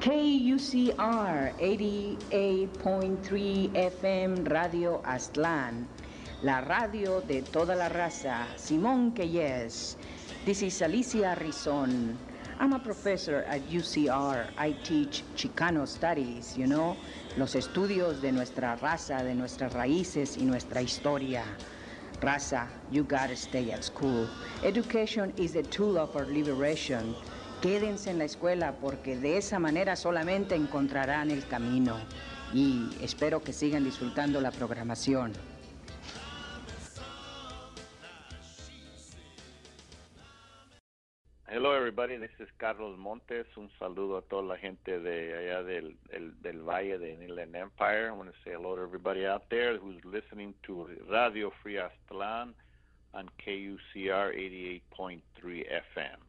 KUCR 88.3 FM Radio Aztlán, la radio de toda la raza. Simón Queyes. This is Alicia Rizón. I'm a professor at UCR. I teach Chicano studies, you know, los estudios de nuestra raza, de nuestras raíces y nuestra historia. Raza, you gotta stay at school. Education is the tool of our liberation. Quédense en la escuela porque de esa manera solamente encontrarán el camino. Y espero que sigan disfrutando la programación. Hello everybody, this is Carlos Montes. Un saludo a toda la gente de allá del, el, del Valle de Inland Empire. I want to say hello to everybody out there who's listening to Radio Free Aztlán on KUCR 88.3 FM.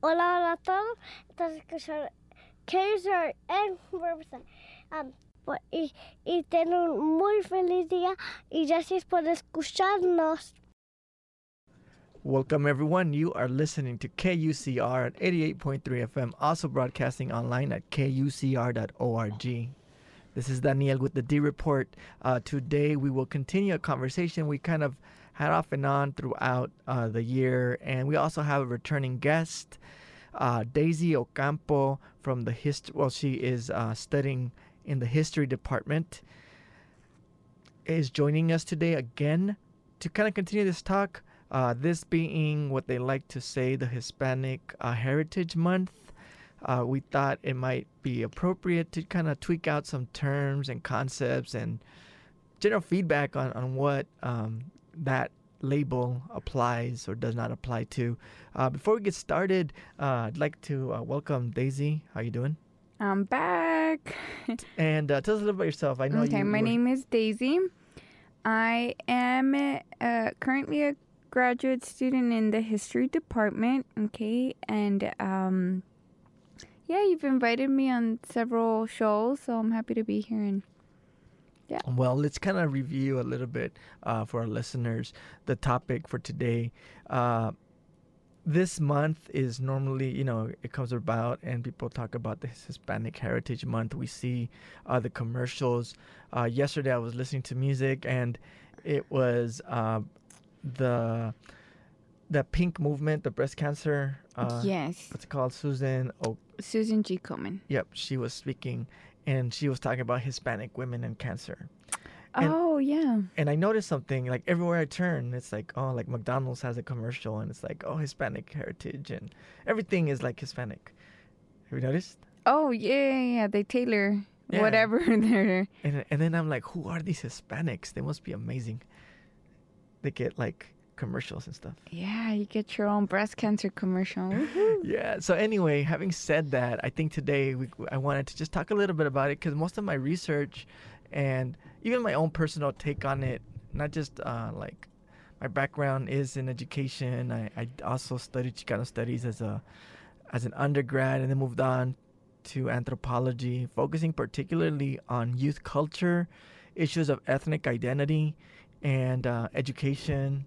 Hola, a todos. Estás escuchando en y, y ten un muy feliz día y gracias por escucharnos. Welcome, everyone. You are listening to KUCR at 88.3 FM, also broadcasting online at kucr.org. This is Daniel with the D Report. Uh, today, we will continue a conversation we kind of had off and on throughout uh, the year, and we also have a returning guest, uh, Daisy Ocampo from the history. Well, she is uh, studying in the history department. Is joining us today again to kind of continue this talk. Uh, this being what they like to say the Hispanic uh, Heritage Month, uh, we thought it might be appropriate to kind of tweak out some terms and concepts and general feedback on, on what um, that label applies or does not apply to. Uh, before we get started, uh, I'd like to uh, welcome Daisy. How you doing? I'm back. And tell us a little about yourself. I know okay, you, my were- name is Daisy. I am uh, currently a graduate student in the history department. Okay, and um, yeah, you've invited me on several shows, so I'm happy to be here. And Well, let's kind of review a little bit uh, for our listeners the topic for today. Uh, this month is normally, you know, it comes about and people talk about this Hispanic Heritage Month. We see uh, the commercials. Uh, yesterday, I was listening to music and it was uh, the the pink movement, the breast cancer. Uh, yes, What's it called? Susan O. Susan G. Komen. Yep, she was speaking and she was talking about Hispanic women and cancer. And- oh yeah, and I noticed something like everywhere I turn, it's like oh, like McDonald's has a commercial, and it's like oh, Hispanic heritage, and everything is like Hispanic. Have you noticed? oh yeah, yeah. They tailor Yeah. whatever they're. And and then I'm like, who are these Hispanics? They must be amazing. They get like commercials and stuff. Yeah, you get your own breast cancer commercial. Yeah. So anyway, having said that, I think today we, I wanted to just talk a little bit about it because most of my research and even my own personal take on it, not just uh, like my background is in education. I, I also studied Chicano studies as a as an undergrad and then moved on to anthropology, focusing particularly on youth culture, issues of ethnic identity, and uh, education.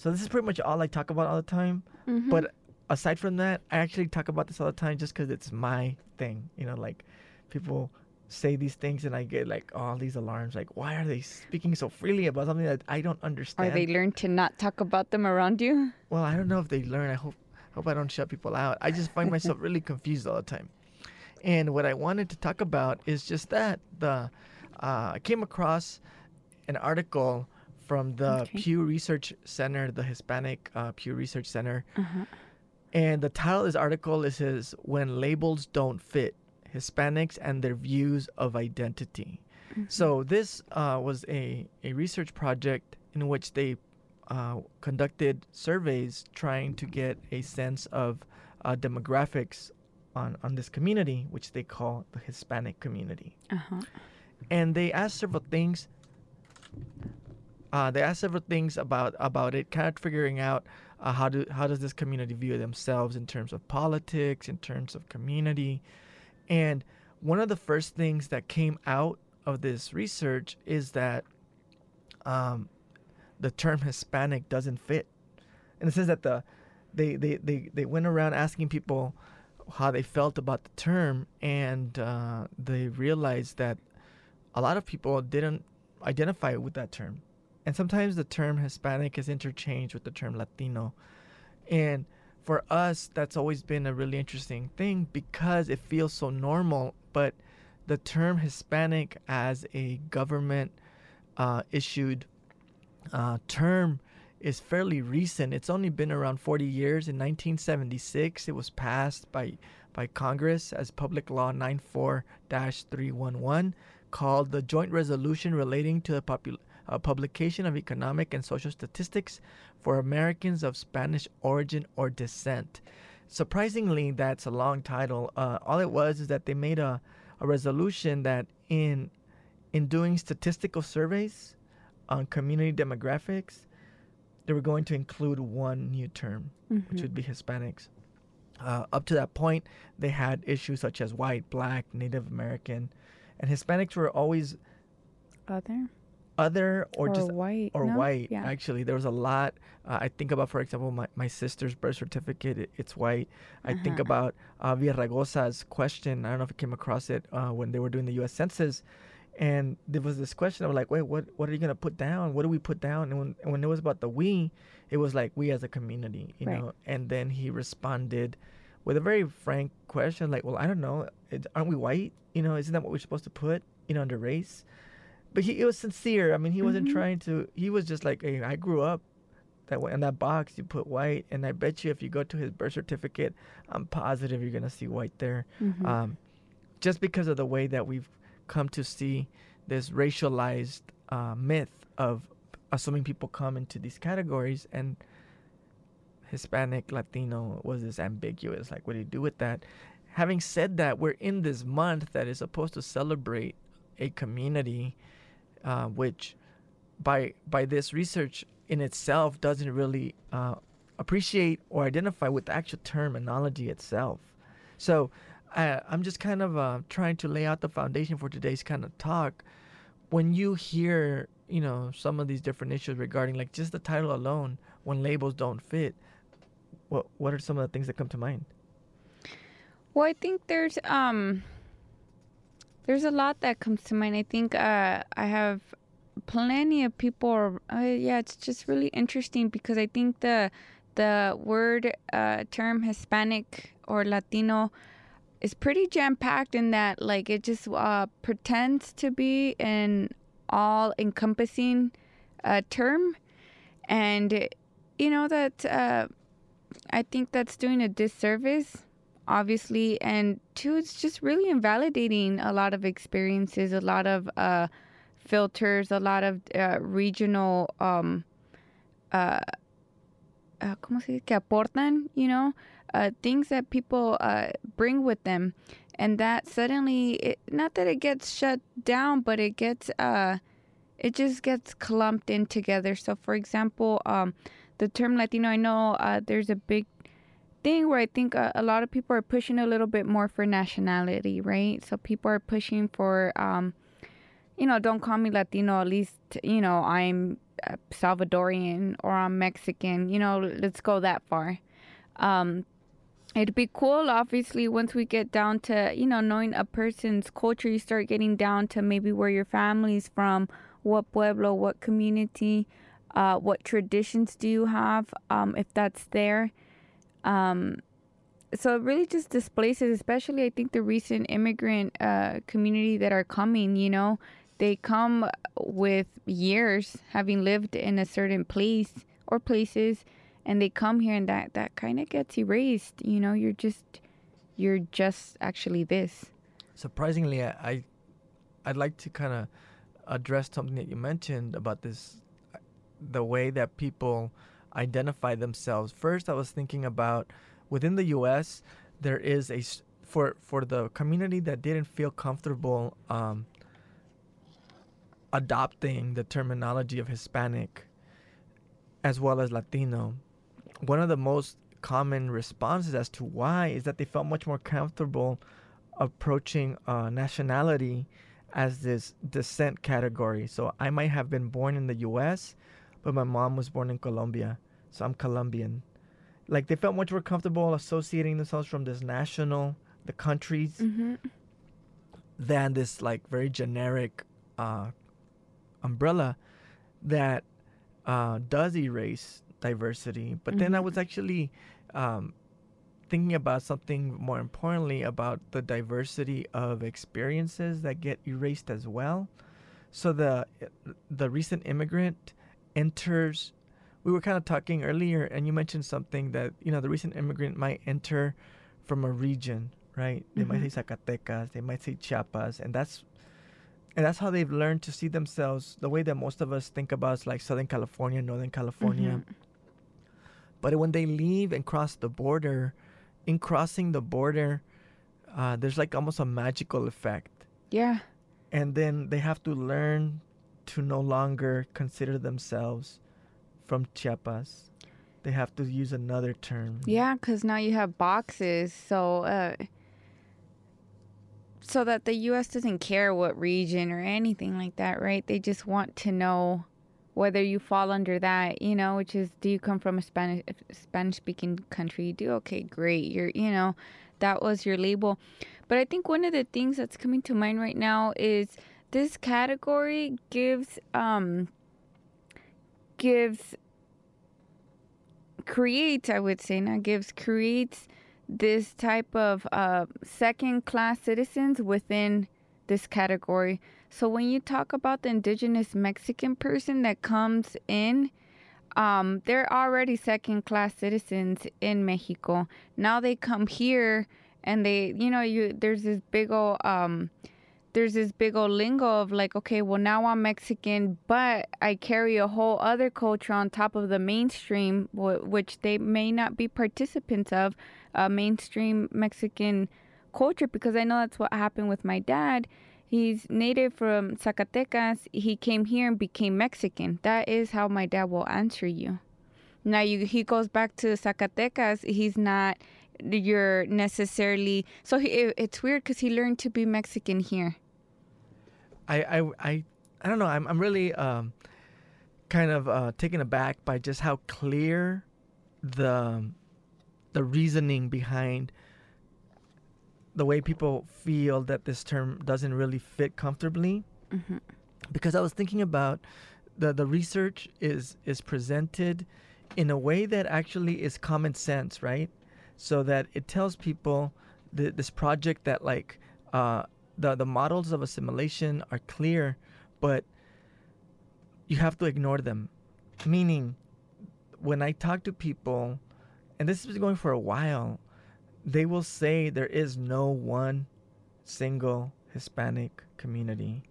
So this is pretty much all I talk about all the time. Mhm. But aside from that, I actually talk about this all the time just because it's my thing. You know, like people say these things and I get like all these alarms. Like, why are they speaking so freely about something that I don't Or understand? they learn to not talk about them around you. well, I don't know if they learn. I hope hope I don't shut people out. I just find myself really confused all the time. And what I wanted to talk about is just that the uh, I came across an article from the Okay. Pew Research Center, the Hispanic uh, Pew Research Center, Uh-huh. and the title of this article is says when labels don't fit Hispanics and their views of identity. So this uh, was a, a research project in which they uh, conducted surveys trying to get a sense of uh, demographics on, on this community, which they call the Hispanic community. Uh-huh. And they asked several things. Uh, they asked several things about about it, kind of figuring out uh, how do how does this community view themselves in terms of politics, in terms of community, and one of the first things that came out of this research is that um, the term Hispanic doesn't fit, and it says that the they, they, they, they went around asking people how they felt about the term, and uh, they realized that a lot of people didn't identify with that term. And sometimes the term Hispanic is interchanged with the term Latino. And for us, that's always been a really interesting thing because it feels so normal. But the term Hispanic as a government uh, issued uh, term is fairly recent. It's only been around 40 years. In 1976, it was passed by by Congress as Public Law 94-311 called the Joint Resolution Relating to the Popul- uh, Publication of Economic and Social Statistics for Americans of Spanish Origin or Descent. Surprisingly, that's a long title. Uh, all it was is that they made a, a resolution that in in doing statistical surveys on community demographics, they were going to include one new term, Mm-hmm. which would be Hispanics. Uh, up to that point, they had issues such as white, black, Native American, and Hispanics were always Other other or, just white or no? white. Yeah. Actually, there was a lot. Uh, I think about, for example, my, my sister's birth certificate. It, it's white. I think Uh-huh. about uh, Villaraigosa's question. I don't know if you came across it uh, when they were doing the U.S. Census, and there was this question of like, wait, what what are you gonna put down? What do we put down? And when and when it was about the we, it was like we as a community, you Right. know. And then he responded with a very frank question, like, well, I don't know, it, aren't we white? You know, isn't that what we're supposed to put? You know, under race but he it was sincere. I mean, he wasn't Mhm. trying to. He was just like, "Hey, I grew up that way." In that box, you put white, and I bet you if you go to his birth certificate, I'm positive you're gonna see white there. Mhm. Um, just because of the way that we've come to see this racialized uh, myth of assuming people come into these categories and Hispanic, Latino was this ambiguous. Like, what do you do with that? Having said that, we're in this month that is supposed to celebrate a community, uh, which, by by this research in itself, doesn't really uh, appreciate or identify with the actual terminology itself. So, uh, I'm just kind of uh, trying to lay out the foundation for today's kind of talk. When you hear, you know, some of these different issues regarding like just the title alone, when labels don't fit, what what are some of the things that come to mind? Well, I think there's um there's a lot that comes to mind. I think uh I have plenty of people uh, yeah, it's just really interesting because I think the the word uh term Hispanic or Latino is pretty jam packed in that like it just uh pretends to be an all encompassing uh term and you know that uh I think that's doing a disservice obviously and two it's just really invalidating a lot of experiences a lot of uh filters a lot of uh, regional um uh, uh ¿cómo se dice? que aportan you know? Uh things that people uh bring with them. And that suddenly it, not that it gets shut down but it gets uh it just gets clumped in together. So for example um the term latino i know uh there's a big thing where I think a, a lot of people are pushing a little bit more for nationality, right? So people are pushing for, um, you know, don't call me Latino. At least, you know, I'm uh, Salvadorian or I'm Mexican. You know, let's go that far. Um, it'd be cool, obviously, once we get down to, you know, knowing a person's culture, you start getting down to maybe where your family's from, what pueblo, what community, uh, what traditions do you have, um, if that's there um so it really just displaces especially i think the recent immigrant uh community that are coming you know? They come with years having lived in a certain place or places and they come here and that that kind of gets erased you know? You're just you're just actually this. Surprisingly, I, I I'd like to kind of address something that you mentioned about this, the way that people identify themselves. First, I was thinking about within the U.S. there is a for for the community that didn't feel comfortable um, adopting the terminology of Hispanic as well as Latino. One of the most common responses as to why is that they felt much more comfortable approaching uh, nationality as this descent category. So I might have been born in the U.S., but my mom was born in Colombia, so I'm Colombian. like they felt much more comfortable associating themselves from this national, the countries, Mm-hmm. than this like very generic uh, umbrella that uh, does erase diversity. But then I was actually um, thinking about something more importantly about the diversity of experiences that get erased as well. So the the recent immigrant enters. We were kind of talking earlier, and you mentioned something that you know the recent immigrant might enter from a region, right? They might Mhm. say Zacatecas, they might say Chiapas, and that's and that's how they've learned to see themselves the way that most of us think about is like Southern California, Northern California. Mhm. But when they leave and cross the border, in crossing the border, uh, there's like almost a magical effect. Yeah. And then they have to learn to no longer consider themselves from Chiapas. They have to use another term. Yeah, because now you have boxes, so uh, so that the U.S. doesn't care what region or anything like that, right? They just want to know whether you fall under that, you know, which is, do you come from a Spanish Spanish speaking country? You do okay, great. You're, you know, that was your label. But I think one of the things that's coming to mind right now is this category gives um gives creates, I would say, not gives, creates this type of uh, second class citizens within this category. So when you talk about the indigenous Mexican person that comes in, um, they're already second class citizens in Mexico. Now they come here and they, you know, you there's this big old um, there's this big old lingo of like, okay, well now I'm Mexican, but I carry a whole other culture on top of the mainstream, wh- which they may not be participants of, uh, mainstream Mexican culture, because I know that's what happened with my dad. He's native from Zacatecas. He came here and became Mexican. That is how my dad will answer you. Now you, he goes back to Zacatecas. He's not you're necessarily so he, it, it's weird because he learned to be Mexican here. I, I, I, I don't know. I'm, I'm really um, kind of uh, taken aback by just how clear the the reasoning behind the way people feel that this term doesn't really fit comfortably. Mm-hmm. Because I was thinking about the the research is is presented in a way that actually is common sense, right? So that it tells people th- this project that like uh, the the models of assimilation are clear, but you have to ignore them. Meaning, when I talk to people, and this has been going for a while, they will say there is no one single Hispanic community,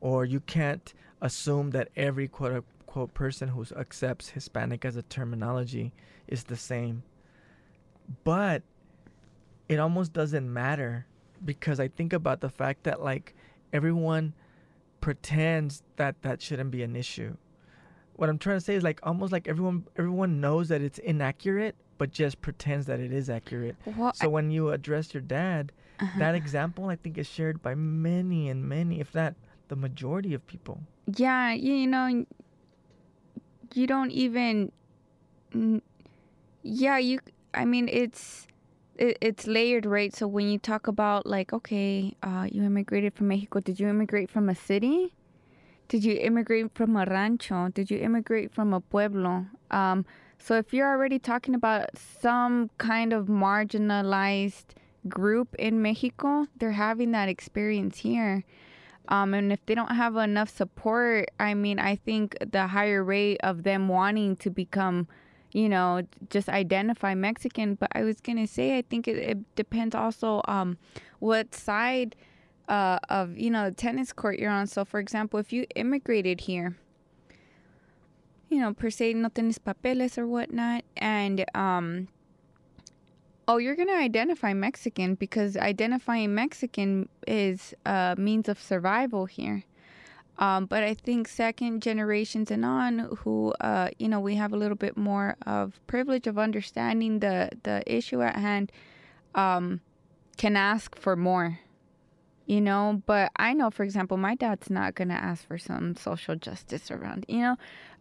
or you can't assume that every quote unquote person who accepts Hispanic as a terminology is the same. But it almost doesn't matter because I think about the fact that like everyone pretends that that shouldn't be an issue. What I'm trying to say is like almost like everyone everyone knows that it's inaccurate but just pretends that it is accurate. Well, So when you address your dad, Uh-huh. that example I think is shared by many and many if not the majority of people. yeah, you know, you don't even. Yeah, you. I mean, it's it, it's layered, right? So when you talk about like, okay, uh, you immigrated from Mexico. Did you immigrate from a city? Did you immigrate from a rancho? Did you immigrate from a pueblo? Um, so if you're already talking about some kind of marginalized group in Mexico, they're having that experience here. Um, and if they don't have enough support, I mean, I think the higher rate of them wanting to become, you know, just identify Mexican. But I was gonna say, I think it, it depends also um, what side uh, of you know the tennis court you're on. So, for example, if you immigrated here, you know, per se no tienes papeles or whatnot, and um, oh, you're gonna identify Mexican because identifying Mexican is a means of survival here. Um, but I think second generations and on, who uh, you know, we have a little bit more of privilege of understanding the the issue at hand, um, can ask for more. You know, but I know, for example, my dad's not gonna ask for some social justice around, you know,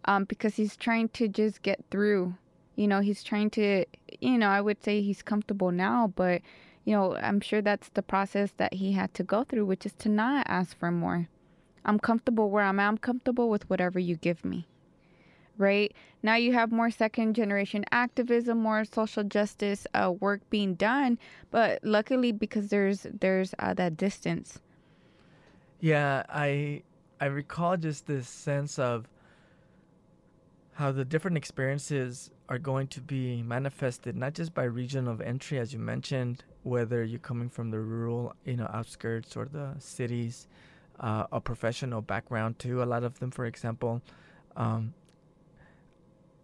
um, because he's trying to just get through You know, he's trying to, you know, I would say he's comfortable now, but, you know, I'm sure that's the process that he had to go through, which is to not ask for more. I'm comfortable where I'm at. I'm comfortable with whatever you give me. Right now, you have more second generation activism, more social justice uh, work being done, but luckily because there's there's uh, that distance. Yeah, I I recall just this sense of how the different experiences are going to be manifested not just by region of entry as you mentioned whether you're coming from the rural you know outskirts or the cities uh, a professional background too a lot of them for example um,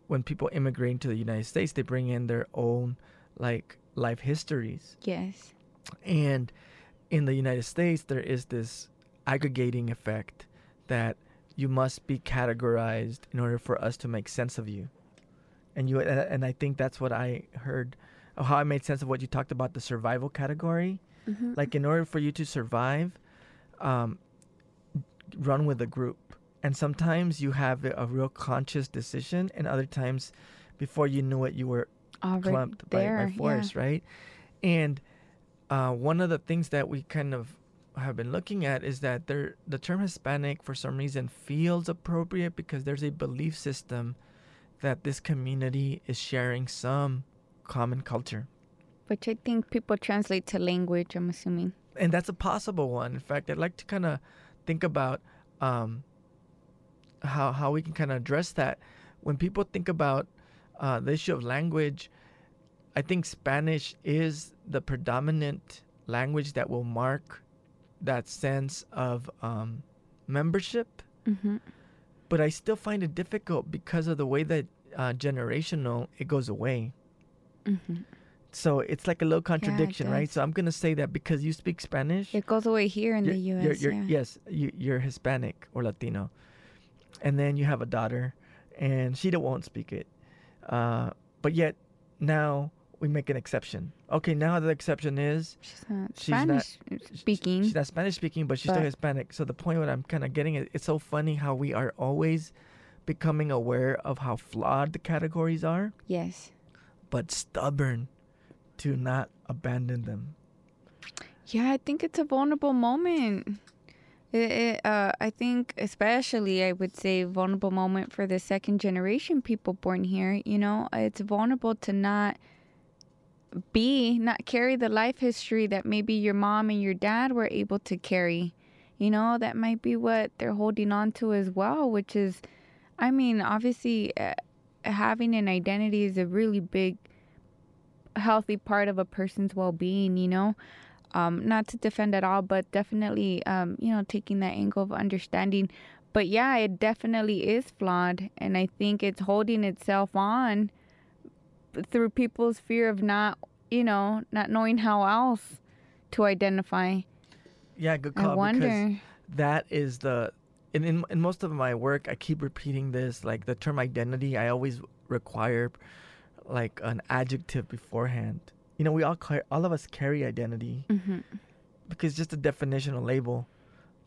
when people immigrate into the united states they bring in their own like life histories Yes. and in the United States, there is this aggregating effect that you must be categorized in order for us to make sense of you. And you and and I think that's what I heard, how I made sense of what you talked about the survival category. Mhm. Like in order for you to survive, um, run with a group. And sometimes you have a real conscious decision, and other times, before you knew it, you were Already clumped by, there. by force, right? And uh, one of the things that we kind of have been looking at is that there, the term Hispanic, for some reason, feels appropriate because there's a belief system that this community is sharing some common culture. Which I think people translate to language, I'm assuming. And that's a possible one. In fact, I'd like to kind of think about um, how, how we can kind of address that. When people think about uh, the issue of language, I think Spanish is the predominant language that will mark that sense of um, membership. Mm-hmm. But I still find it difficult because of the way that uh, generational it goes away. Mm-hmm. So it's like a little contradiction, right? So I'm gonna say that because you speak Spanish, It goes away here in you're, the you're- U.S. you're- yeah. yes, you, you're Hispanic or Latino, and then you have a daughter, and she don't won't speak it, uh, but yet now we make an exception. Okay, now the exception is She's not She's Spanish sh- speaking. She's not Spanish speaking, but she's still Hispanic. So the point what I'm kind of getting at, it's so funny how we are always becoming aware of how flawed the categories are, yes. but stubborn to not abandon them. Yeah, I think it's a vulnerable moment. It, it, uh, I think, especially, I would say, vulnerable moment for the second generation people born here. You know, it's vulnerable to not be, not carry the life history that maybe your mom and your dad were able to carry. You know, that might be what they're holding on to as well, which is, I mean, obviously, uh, having an identity is a really big, healthy part of a person's well being, you know? um, not to defend at all, but definitely, um, you know, taking that angle of understanding. But yeah, it definitely is flawed, and I think it's holding itself on through people's fear of not, you know, not knowing how else to identify. Yeah, good I call. Because wonder. that is the in, in in most of my work I keep repeating this like the term identity I always require like an adjective beforehand. You know, we all car- all of us carry identity hmm because just a definition, a label.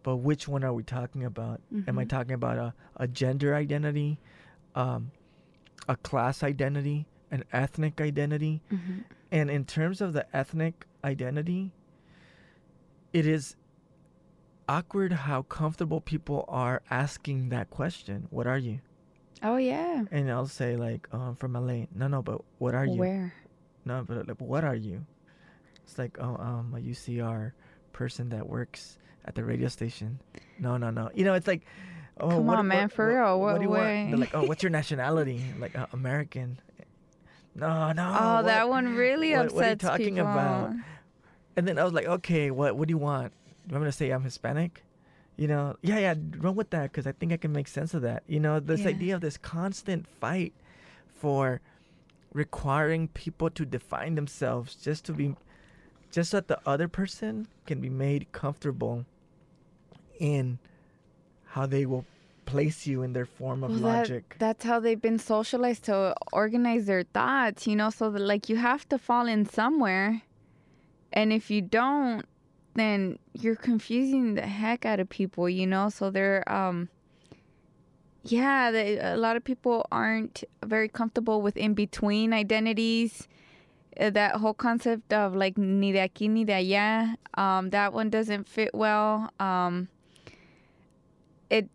But which one are we talking about? Am I Mhm. talking about a, a gender identity, um, a class identity, an ethnic identity? hmm And in terms of the ethnic identity, it is awkward how comfortable people are asking that question. What are you? Oh yeah. And I'll say like, oh, I'm from LA. No, no, but what are you? Where? No, but like, what are you? It's like, oh, um, a UCR person that works at the radio station. No, no, no. You know, it's like, oh, Come what, on, man, what- for what- real, What, do you want? They're like, oh, what's your nationality? like, uh, American. No, no. Oh, that one really what- upsets what are you talking people. about? And then I was like, okay, what what do you want? Do you want me to say I'm Hispanic? You know, yeah, yeah, run with that because I think I can make sense of that. You know, this Yeah. idea of this constant fight for requiring people to define themselves just to be, just so that the other person can be made comfortable in how they will place you in their form of Well, that- logic. that's how they've been socialized to organize their thoughts, you know, so that like you have to fall in somewhere. And if you don't, then you're confusing the heck out of people, you know? So they're um yeah, they, a lot of people aren't very comfortable with in between identities. Uh, that whole concept of like ni de aquí ni de allá, um, that one doesn't fit well. Um, it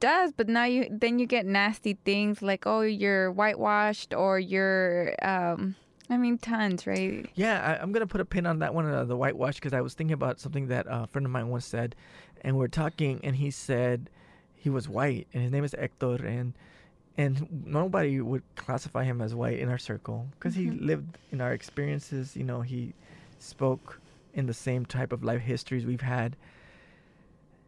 does, but now you then you get nasty things like oh you're whitewashed or you're um, I mean tons, right? Yeah, I, am gonna put a pin on that one, uh, the whitewash, because I was thinking about something that a friend of mine once said, and we are talking, and he said he was white, and his name is Hector, and and nobody would classify him as white in our circle because mm-hmm. he lived in our experiences. You know, he spoke in the same type of life histories we've had.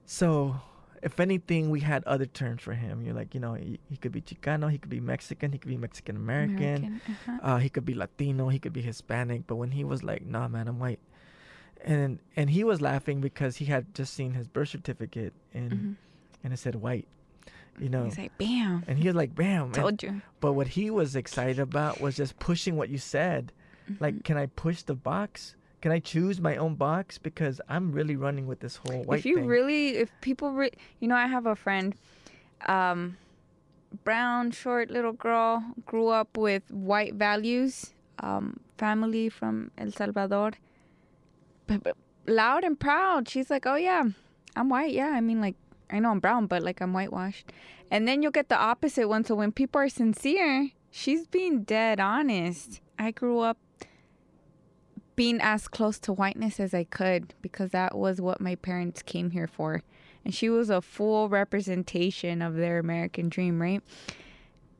So if anything, we had other terms for him. You're like, you know, he, he could be Chicano, he could be Mexican, he could be Mexican American, uh-huh. uh, he could be Latino, he could be Hispanic. But when he was like, nah, man, I'm white, and and he was laughing because he had just seen his birth certificate and mm-hmm. and it said white. You know, he's like, bam, and he was like, bam. Told and, you. But what he was excited about was just pushing what you said. Mm-hmm. Like, can I push the box? Can I choose my own box because I'm really running with this whole white If you thing. really, if people, re- you know, I have a friend, um, brown, short little girl, grew up with white values, um, family from El Salvador, but, but loud and proud. She's like, oh yeah, I'm white. Yeah, I mean like I know I'm brown, but like I'm whitewashed. And then you'll get the opposite one. So when people are sincere, she's being dead honest. I grew up being as close to whiteness as I could because that was what my parents came here for. And she was a full representation of their American dream, right?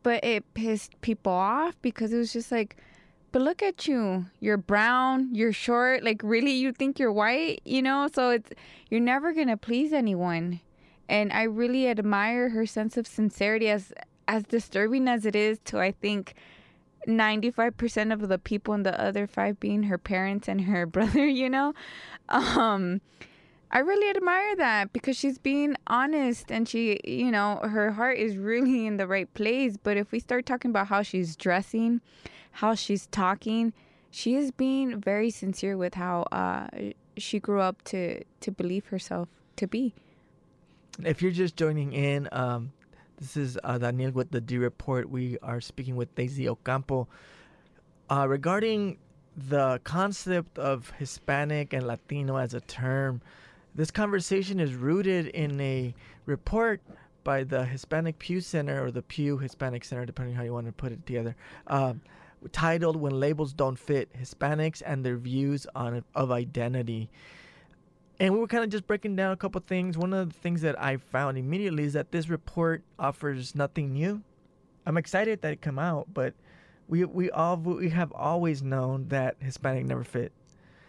But it pissed people off because it was just like, but look at you. You're brown, you're short, like really you think you're white, you know? So it's you're never going to please anyone. And I really admire her sense of sincerity as as disturbing as it is to I think 95% of the people and the other five being her parents and her brother, you know? Um, I really admire that because she's being honest and she, you know, her heart is really in the right place. But if we start talking about how she's dressing, how she's talking, she is being very sincere with how uh, she grew up to, to believe herself to be. If you're just joining in, um, this is uh, Daniel with the D Report. We are speaking with Daisy Ocampo uh, regarding the concept of Hispanic and Latino as a term. This conversation is rooted in a report by the Hispanic Pew Center or the Pew Hispanic Center, depending how you want to put it together, uh, titled "When Labels Don't Fit: Hispanics and Their Views on of Identity." And we were kind of just breaking down a couple things. One of the things that I found immediately is that this report offers nothing new. I'm excited that it come out, but we we all we have always known that Hispanic never fit.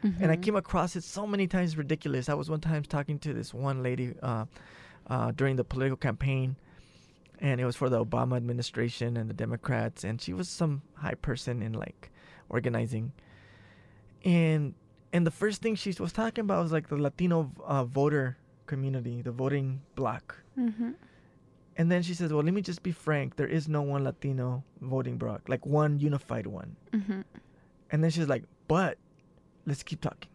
Mm-hmm. And I mm-hmm. came across it so many times ridiculous. I was one time talking to this one lady uh, uh, during the political campaign, and it was for the Obama administration and the Democrats, and she was some high person in like organizing. And and the first thing she was talking about was like the Latino uh, voter community, the voting block. Mm-hmm. And then she says, "Well, let me just be frank. There is no one Latino voting block, like one unified one." Mm-hmm. And then she's like, "But let's keep talking."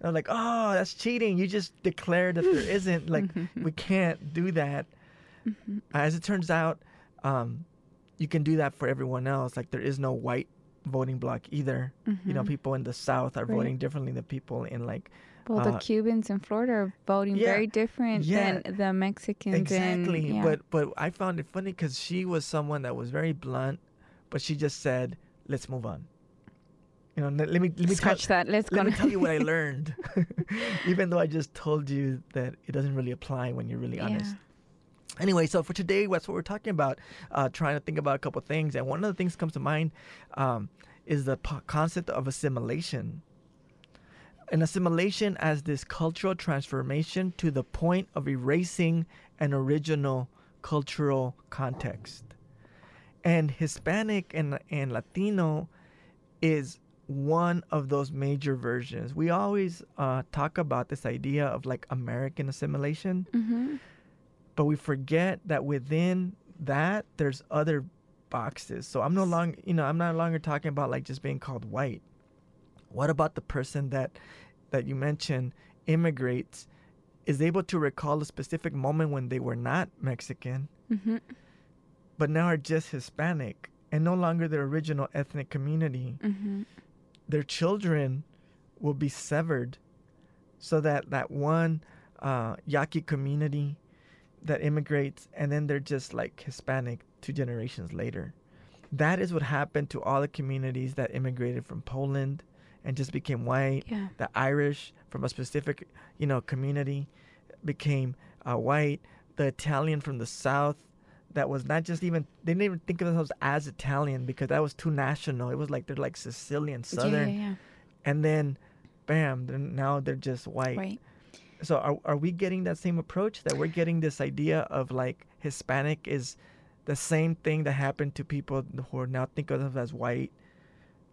And I'm like, "Oh, that's cheating. You just declared that there isn't. Like, we can't do that." Mm-hmm. As it turns out, um, you can do that for everyone else. Like, there is no white voting bloc either. Mm-hmm. You know, mm-hmm. people in the South are right. voting differently than people in like. Well, uh, the Cubans in Florida are voting yeah, very different yeah, than the Mexicans. Exactly, and, yeah. but but I found it funny because she was someone that was very blunt, but she just said, "Let's move on." You know, let me let me scratch that. Let's let go. me tell you what I learned, even though I just told you that it doesn't really apply when you're really honest. Anyway, so for today, that's what we're talking about. Uh, trying to think about a couple things, and one of the things that comes to mind um, is the concept of assimilation. An assimilation as this cultural transformation to the point of erasing an original cultural context. And Hispanic and, and Latino is one of those major versions. We always uh, talk about this idea of like American assimilation. Mm-hmm but we forget that within that there's other boxes. So I'm no longer, you know, I'm no longer talking about like just being called white. What about the person that that you mentioned immigrates is able to recall a specific moment when they were not Mexican, Mm-hmm. but now are just Hispanic and no longer their original ethnic community, Mm-hmm. their children will be severed so that that one uh, Yaqui community that immigrates and then they're just like Hispanic two generations later. That is what happened to all the communities that immigrated from Poland and just became white. Yeah. The Irish from a specific, you know, community became uh, white. The Italian from the South that was not just even they didn't even think of themselves as Italian because that was too national. It was like they're like Sicilian, Southern, Yeah, yeah, and then, bam, then now they're just white. Right. So are are we getting that same approach that we're getting this idea of like Hispanic is the same thing that happened to people who are now think of themselves as white.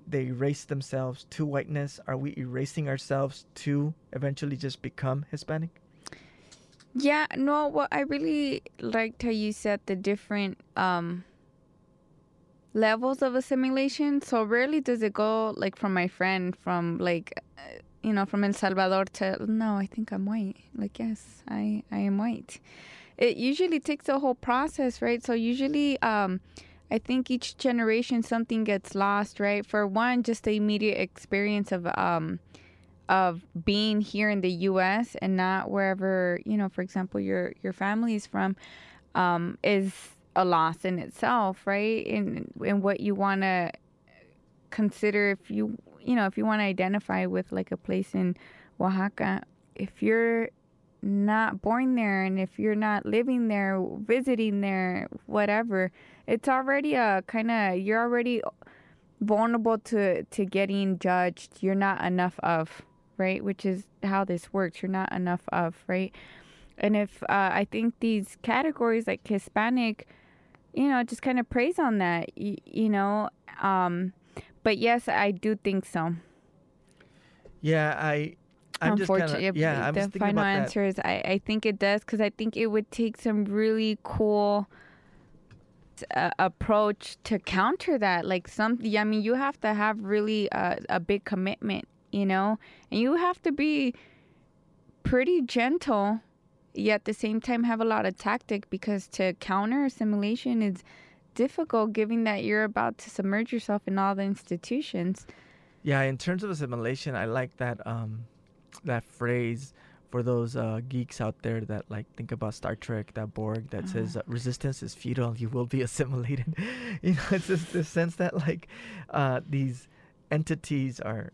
They erase themselves to whiteness. Are we erasing ourselves to eventually just become Hispanic? Yeah, no, well, I really liked how you said the different um levels of assimilation. So rarely does it go like from my friend from like you know, from El Salvador to no, I think I'm white. Like yes, I I am white. It usually takes a whole process, right? So usually um I think each generation something gets lost, right? For one, just the immediate experience of um of being here in the U.S. and not wherever you know, for example, your your family is from, um, is a loss in itself, right? In in what you want to consider if you you know if you want to identify with like a place in Oaxaca, if you're not born there and if you're not living there, visiting there, whatever, it's already a kind of you're already vulnerable to to getting judged. You're not enough of right, which is how this works. You're not enough of right, and if uh, I think these categories like Hispanic, you know, just kind of preys on that, you, you know. Um, but yes, I do think so. Yeah, I. I'm Unfortunately, of yeah. I'm the final about that. answer is I, I think it does because I think it would take some really cool uh, approach to counter that. Like some, I mean, you have to have really uh, a big commitment, you know, and you have to be pretty gentle, yet at the same time have a lot of tactic because to counter assimilation is difficult, given that you're about to submerge yourself in all the institutions. Yeah, in terms of assimilation, I like that um that phrase for those uh, geeks out there that like think about Star Trek, that Borg that says uh, resistance is futile, you will be assimilated. you know, it's just the sense that like uh, these entities are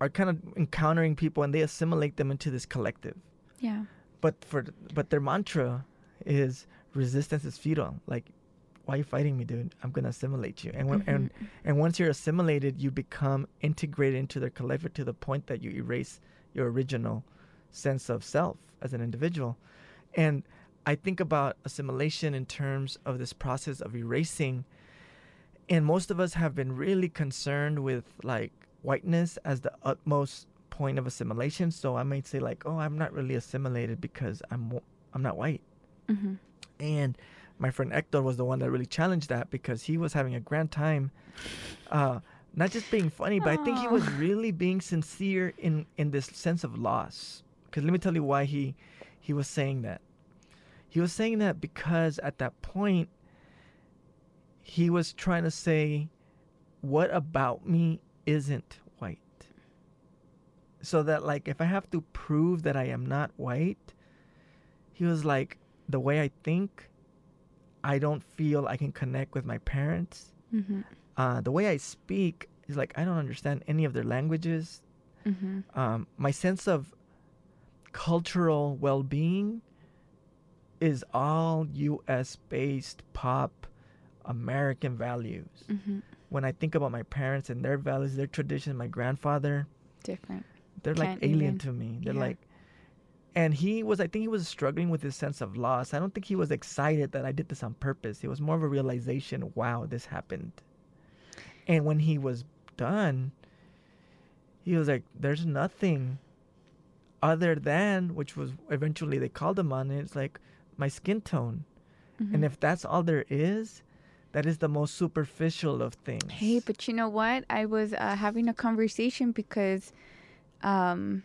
are kind of encountering people and they assimilate them into this collective. Yeah. But for but their mantra is resistance is futile. Like, why are you fighting me, dude? I'm gonna assimilate you. And when, and and once you're assimilated, you become integrated into their collective to the point that you erase your original sense of self as an individual. And I think about assimilation in terms of this process of erasing. And most of us have been really concerned with like whiteness as the utmost point of assimilation. So I might say like, "Oh, I'm not really assimilated because I'm I'm not white." Mm-hmm. And my friend Hector was the one that really challenged that because he was having a grand time, uh, not just being funny, but I think he was really being sincere in in this sense of loss. Because let me tell you why he he was saying that. He was saying that because at that point he was trying to say, "What about me isn't white?" So that like if I have to prove that I am not white, he was like, the way I think, I don't feel I can connect with my parents. Mm-hmm. Uh, the way I speak is like I don't understand any of their languages. Mm-hmm. Um, my sense of cultural well-being is all U.S. based pop American values. Mm-hmm. When I think about my parents and their values, their tradition, my grandfather, Different. they're like Can't alien even- to me. They're yeah. like, and he was, I think he was struggling with his sense of loss. I don't think he was excited that I did this on purpose. It was more of a realization, wow, this happened. And when he was done, he was like, there's nothing other than, which was eventually they called him on it. It's like my skin tone. Mm-hmm. And if that's all there is, that is the most superficial of things. Hey, but you know what? I was uh, having a conversation because um,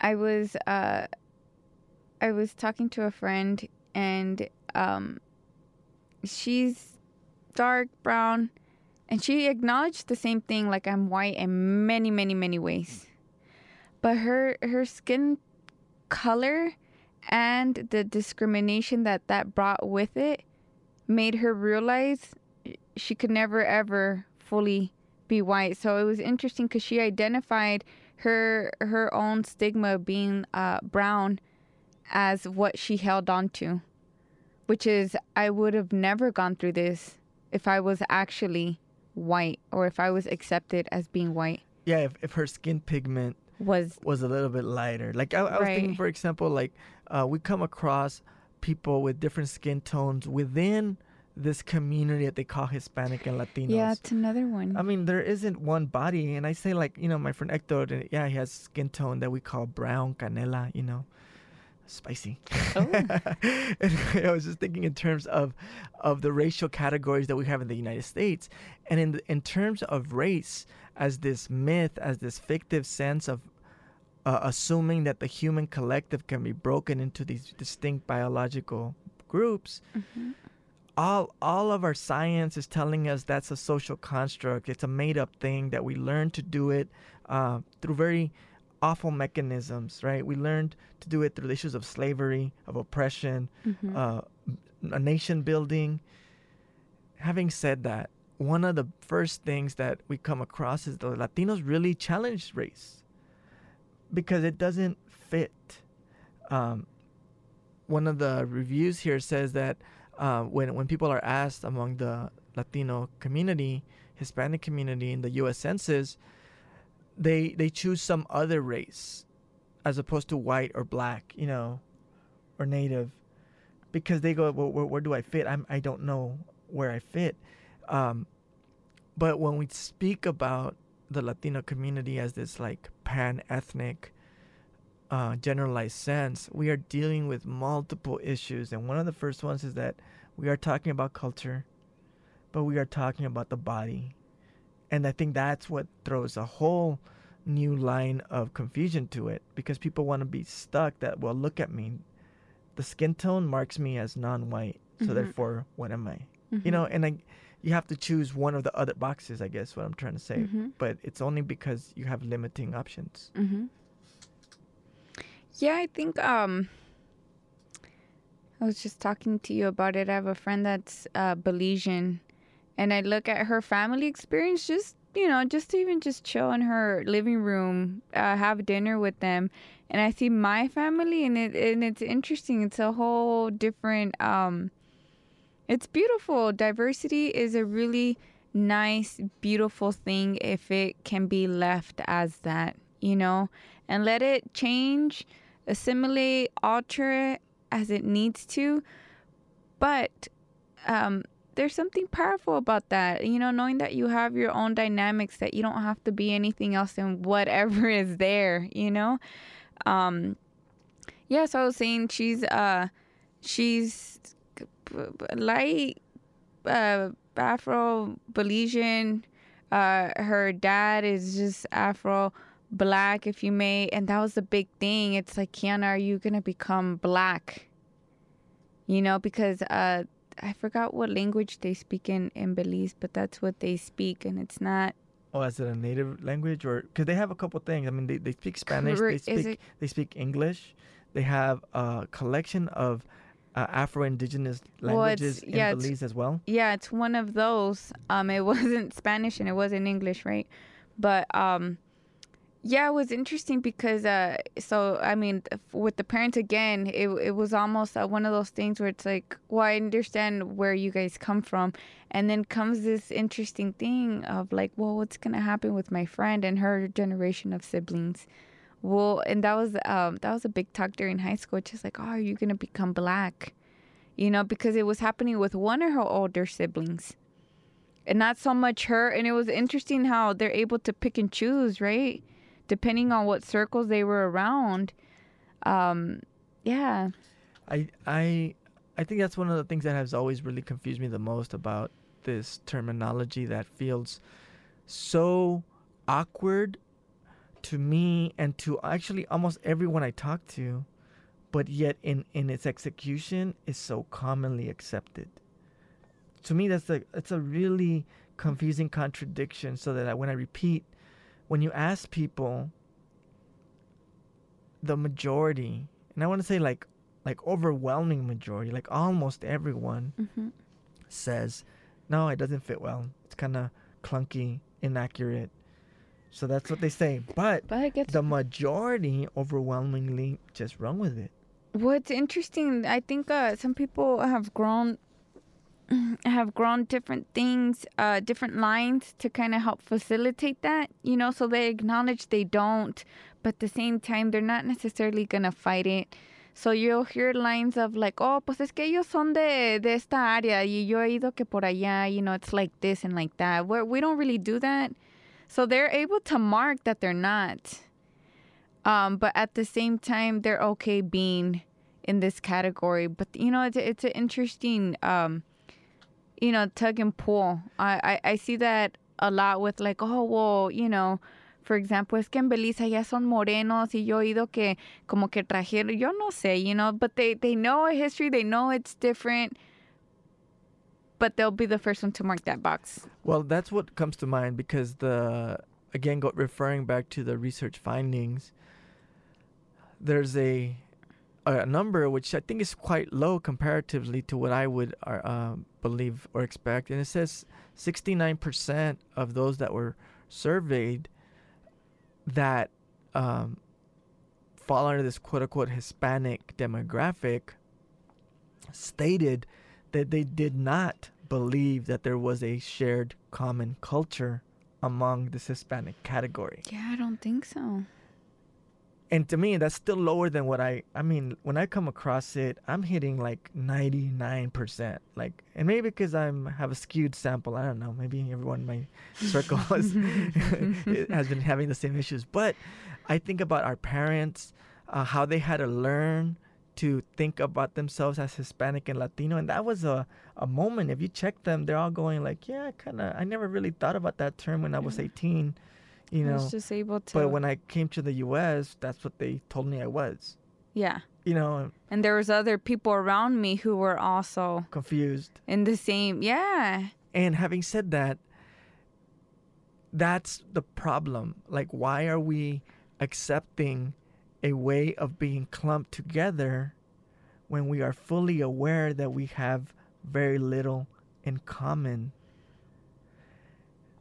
I was uh, I was talking to a friend, and um, she's dark brown, and she acknowledged the same thing, like I'm white in many, many, many ways, but her her skin color and the discrimination that that brought with it made her realize she could never ever fully be white. So it was interesting because she identified her her own stigma being uh, brown as what she held on to, which is I would have never gone through this if I was actually white or if I was accepted as being white. Yeah, if, if her skin pigment Was was a little bit lighter. Like I, I was thinking, for example, like uh, we come across people with different skin tones within this community that they call Hispanic and Latinos. yeah, it's another one. I mean, there isn't one body, and I say like you know my friend Hector, uh, yeah, he has skin tone that we call brown canela, you know, spicy. Oh. and I was just thinking in terms of of the racial categories that we have in the United States, and in in terms of race as this myth, as this fictive sense of uh, assuming that the human collective can be broken into these distinct biological groups Mhm. All all of our science is telling us that's a social construct. It's a made up thing that we learned to do it uh, through very awful mechanisms, right? We learned to do it through the issues of slavery, of oppression, Mhm. uh, a nation building. Having said that, one of the first things that we come across is the Latinos really challenge race because it doesn't fit. Um, one of the reviews here says that uh, when when people are asked among the Latino community, Hispanic community in the U.S. Census, they they choose some other race as opposed to white or black, you know, or native, because they go, well, where, where do I fit? I'm I don't know where I fit. Um, but when we speak about the Latino community as this like pan ethnic uh, generalized sense, we are dealing with multiple issues. And one of the first ones is that we are talking about culture, but we are talking about the body. And I think that's what throws a whole new line of confusion to it because people want to be stuck that, well, look at me. The skin tone marks me as non white. So Mhm. therefore, what am I? You Mhm. know, and I, you have to choose one of the other boxes, I guess, what I'm trying to say. Mhm. But it's only because you have limiting options. Yeah, I think um I was just talking to you about it. I have a friend that's uh Belizean and I look at her family experience just you know, just to even just chill in her living room, uh, have dinner with them, and I see my family, and it and it's interesting. It's a whole different. Um, it's beautiful. Diversity is a really nice, beautiful thing if it can be left as that, you know, and let it change, assimilate, alter it as it needs to. But um, there's something powerful about that, you know, knowing that you have your own dynamics, that you don't have to be anything else than whatever is there, you know. Um, yeah, so I was saying she's uh, she's light uh, Afro Belizean. Uh, her dad is just Afro black, if you may, and that was the big thing. It's like, Kiana, are you gonna become black? You know, because uh, I forgot what language they speak in in Belize, but that's what they speak, and it's not. Oh, is it a native language or because they have a couple things? I mean, they, they speak Spanish, they speak it- they speak English, they have a collection of uh, Afro-indigenous Well, languages in yeah, it's- Belize as well. Yeah, it's one of those. Um, it wasn't Spanish and it wasn't English, right? But um, yeah, it was interesting because uh, so I mean, with the parents again, it it was almost uh, one of those things where it's like, well, I understand where you guys come from, and then comes this interesting thing of like, well, what's gonna happen with my friend and her generation of siblings? Well, and that was um that was a big talk during high school. Just like, oh, are you gonna become black? You know, because it was happening with one of her older siblings, and not so much her. And it was interesting how they're able to pick and choose, right? Depending on what circles they were around. Um, yeah. I I I think that's one of the things that has always really confused me the most about this terminology that feels so awkward to me and to actually almost everyone I talk to, but yet in, in its execution is so commonly accepted. To me, that's a it's a really confusing contradiction. So that I, when I repeat, when you ask people, the majority, and I want to say like like overwhelming majority, like almost everyone Mm-hmm. says, no, it doesn't fit well. It's kind of clunky, inaccurate. So that's what they say. But But the majority overwhelmingly just run with it. what's interesting, I think uh, some people have grown have grown different things, uh, different lines to kind of help facilitate that. You know, so they acknowledge they don't, but at the same time, they're not necessarily gonna fight it. So you'll hear lines of like, oh, pues es que ellos son de, de esta área y yo he ido que por allá, you know, it's like this and like that. Where we don't really do that. So they're able to mark that they're not. Um, but at the same time, they're okay being in this category. But you know, it's it's an interesting, um, you know, tug and pull. I, I I see that a lot with like, oh, well, you know, for example, es que en Belice ya son morenos y yo he oído que como que trajeron, yo no sé, you know, but they they know a history, they know it's different. But they'll be the first one to mark that box. Well, that's what comes to mind because the again go, referring back to the research findings, there's a a number which I think is quite low comparatively to what I would uh, uh, believe or expect, and it says 69% of those that were surveyed that um, fall under this quote unquote Hispanic demographic stated that they did not believe that there was a shared common culture among this Hispanic category. Yeah, I don't think so. And to me, that's still lower than what I. I mean, when I come across it, I'm hitting like 99%. Like, and maybe because I'm have a skewed sample. I don't know. Maybe everyone in my circle has, has been having the same issues. But I think about our parents, uh, how they had to learn to think about themselves as Hispanic and Latino, and that was a a moment. If you check them, they're all going like, "Yeah, kind of." I never really thought about that term when I was 18. You I know, was just able to. but when I came to the U.S., that's what they told me I was. yeah. You know, And there was other people around me who were also confused. in the same. Yeah. And having said that, that's the problem. Like, why are we accepting a way of being clumped together when we are fully aware that we have very little in common?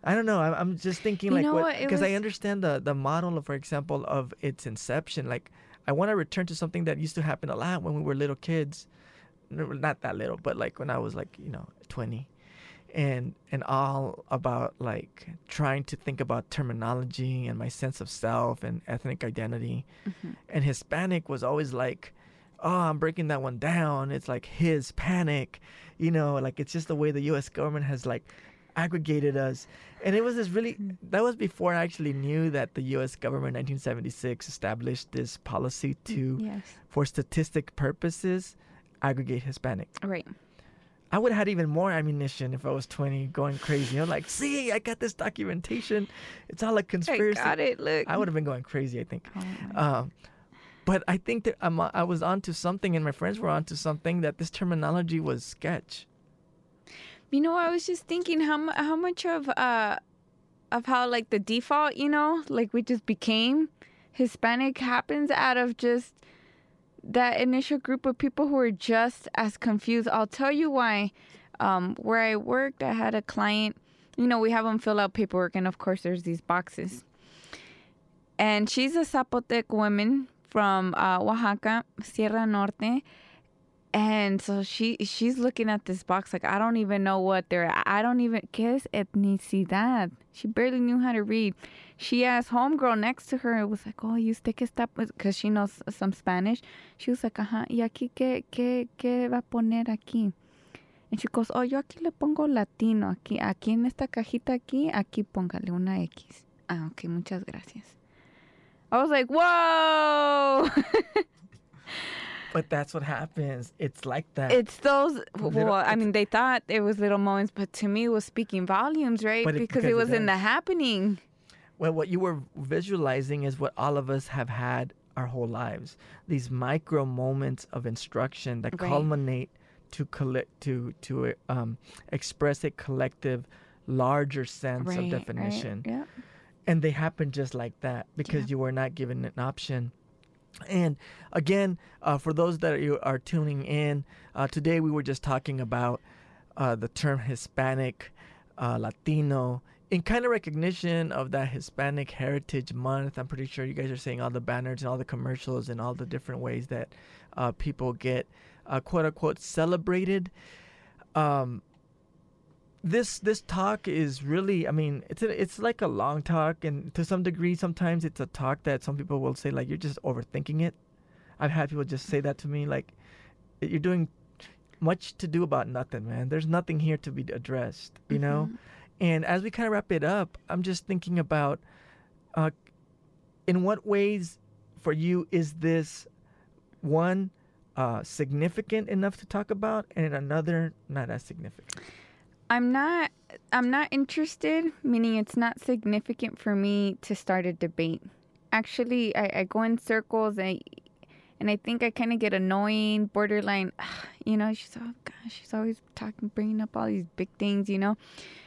I don't know. I'm, I'm just thinking You like know what what? It because I understand the the model, of, for example, of its inception. Like, I want to return to something that used to happen a lot when we were little kids. Not that little, but like when I was like you know 20 and and all about like trying to think about terminology and my sense of self and ethnic identity mm-hmm. and hispanic was always like oh i'm breaking that one down it's like his panic you know like it's just the way the us government has like aggregated us and it was this really that was before i actually knew that the us government in 1976 established this policy to Yes. for statistic purposes aggregate hispanic Right. I would have had even more ammunition if I was 20 going crazy. You know, like, see, I got this documentation. It's all a conspiracy. I got it. Look. I would have been going crazy, I think. Oh Um, but I think that I'm, I was onto something, and my friends were onto something that this terminology was sketch. You know, I was just thinking how how much of uh of how like the default, you know, like we just became Hispanic happens out of just that initial group of people who are just as confused. I'll tell you why. Um, where I worked, I had a client. You know, we have them fill out paperwork, and of course, there's these boxes. And she's a Zapotec woman from uh, Oaxaca, Sierra Norte, and so she she's looking at this box like I don't even know what they're I don't even ¿Qué es etnicidad? She barely knew how to read. She asked homegirl next to her. Was like, oh, you usted que está because she knows some Spanish. She was like, ajá. Y aquí qué qué qué va a poner aquí? And she goes, oh, yo aquí le pongo latino aquí aquí en esta cajita aquí aquí póngale una X. Ah, ok, muchas gracias. I was like, whoa. But that's what happens. It's like that. It's those. Little- Well, I mean, they thought it was little moments, but to me, it was speaking volumes, right? It- because because it it was in the happening. Well, what you were visualizing is what all of us have had our whole lives. These micro moments of instruction that Right. culminate to collect to to um, express a collective, larger sense right, of right, definition, Yeah. and they happen just like that because Yeah. you were not given an option. And again, uh, for those that are, are tuning in, uh, today we were just talking about uh, the term Hispanic, uh, Latino, in kind of recognition of that Hispanic Heritage Month. I'm pretty sure you guys are seeing all the banners and all the commercials and all the different ways that uh, people get uh, quote unquote celebrated. Um, this this talk is really i mean it's a, it's like a long talk and to some degree sometimes it's a talk that some people will say like you're just overthinking it. I've had people just say that to me like you're doing much to do about nothing man. There's nothing here to be addressed you know? Mhm. and as we kind of wrap it up i'm just thinking about uh in what ways for you is this one uh significant enough to talk about and another not as significant I'm not I'm not interested, meaning it's not significant for me to start a debate. Actually, I, I go in circles and and I think I kind of get annoying, borderline. You know, she's oh gosh, she's always talking, bringing up all these big things. You know,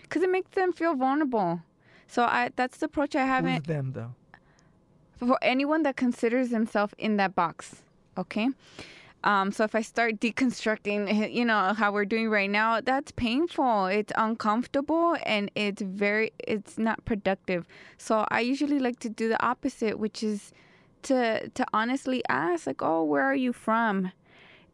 because it makes them feel vulnerable. So I that's the approach I haven't them though for anyone that considers themselves in that box. Okay. Um, so if I start deconstructing, you know, how we're doing right now, that's painful. It's uncomfortable and it's very, it's not productive. So I usually like to do the opposite, which is to to honestly ask, like, oh, where are you from?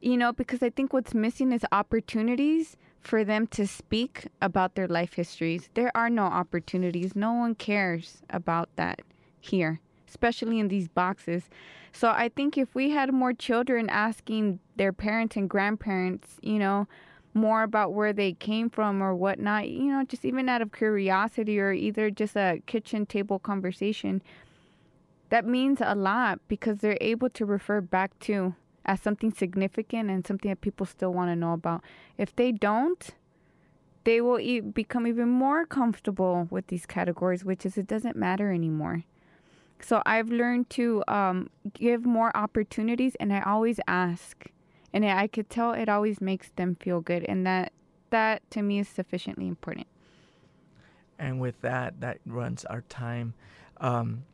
You know, because I think what's missing is opportunities for them to speak about their life histories. There are no opportunities. No one cares about that here, especially in these boxes. So I think if we had more children asking their parents and grandparents, you know, more about where they came from or whatnot, you know, just even out of curiosity or either just a kitchen table conversation, that means a lot because they're able to refer back to as something significant and something that people still want to know about. If they don't, they will e- become even more comfortable with these categories, which is it doesn't matter anymore. So I've learned to um, give more opportunities, and I always ask, and I could tell it always makes them feel good, and that that to me is sufficiently important. And with that, that runs our time. Um,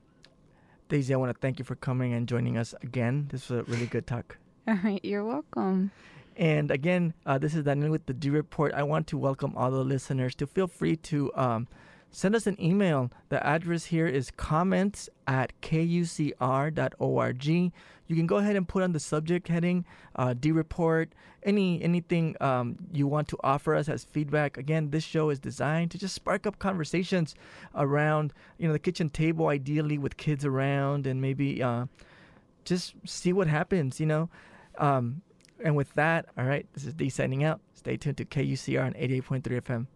Daisy, I want to thank you for coming and joining us again. This was a really good talk. All right, you're welcome. And again, uh, this is Daniel with the D Report. I want to welcome all the listeners to feel free to um, send us an email. The address here is comments at kucr.org. You can go ahead and put on the subject heading uh, D Report, any anything um, you want to offer us as feedback. Again, this show is designed to just spark up conversations around, you know, the kitchen table, ideally with kids around, and maybe uh, just see what happens, you know. Um, and with that, all right, this is D signing out. Stay tuned to KUCR on 88.3 FM.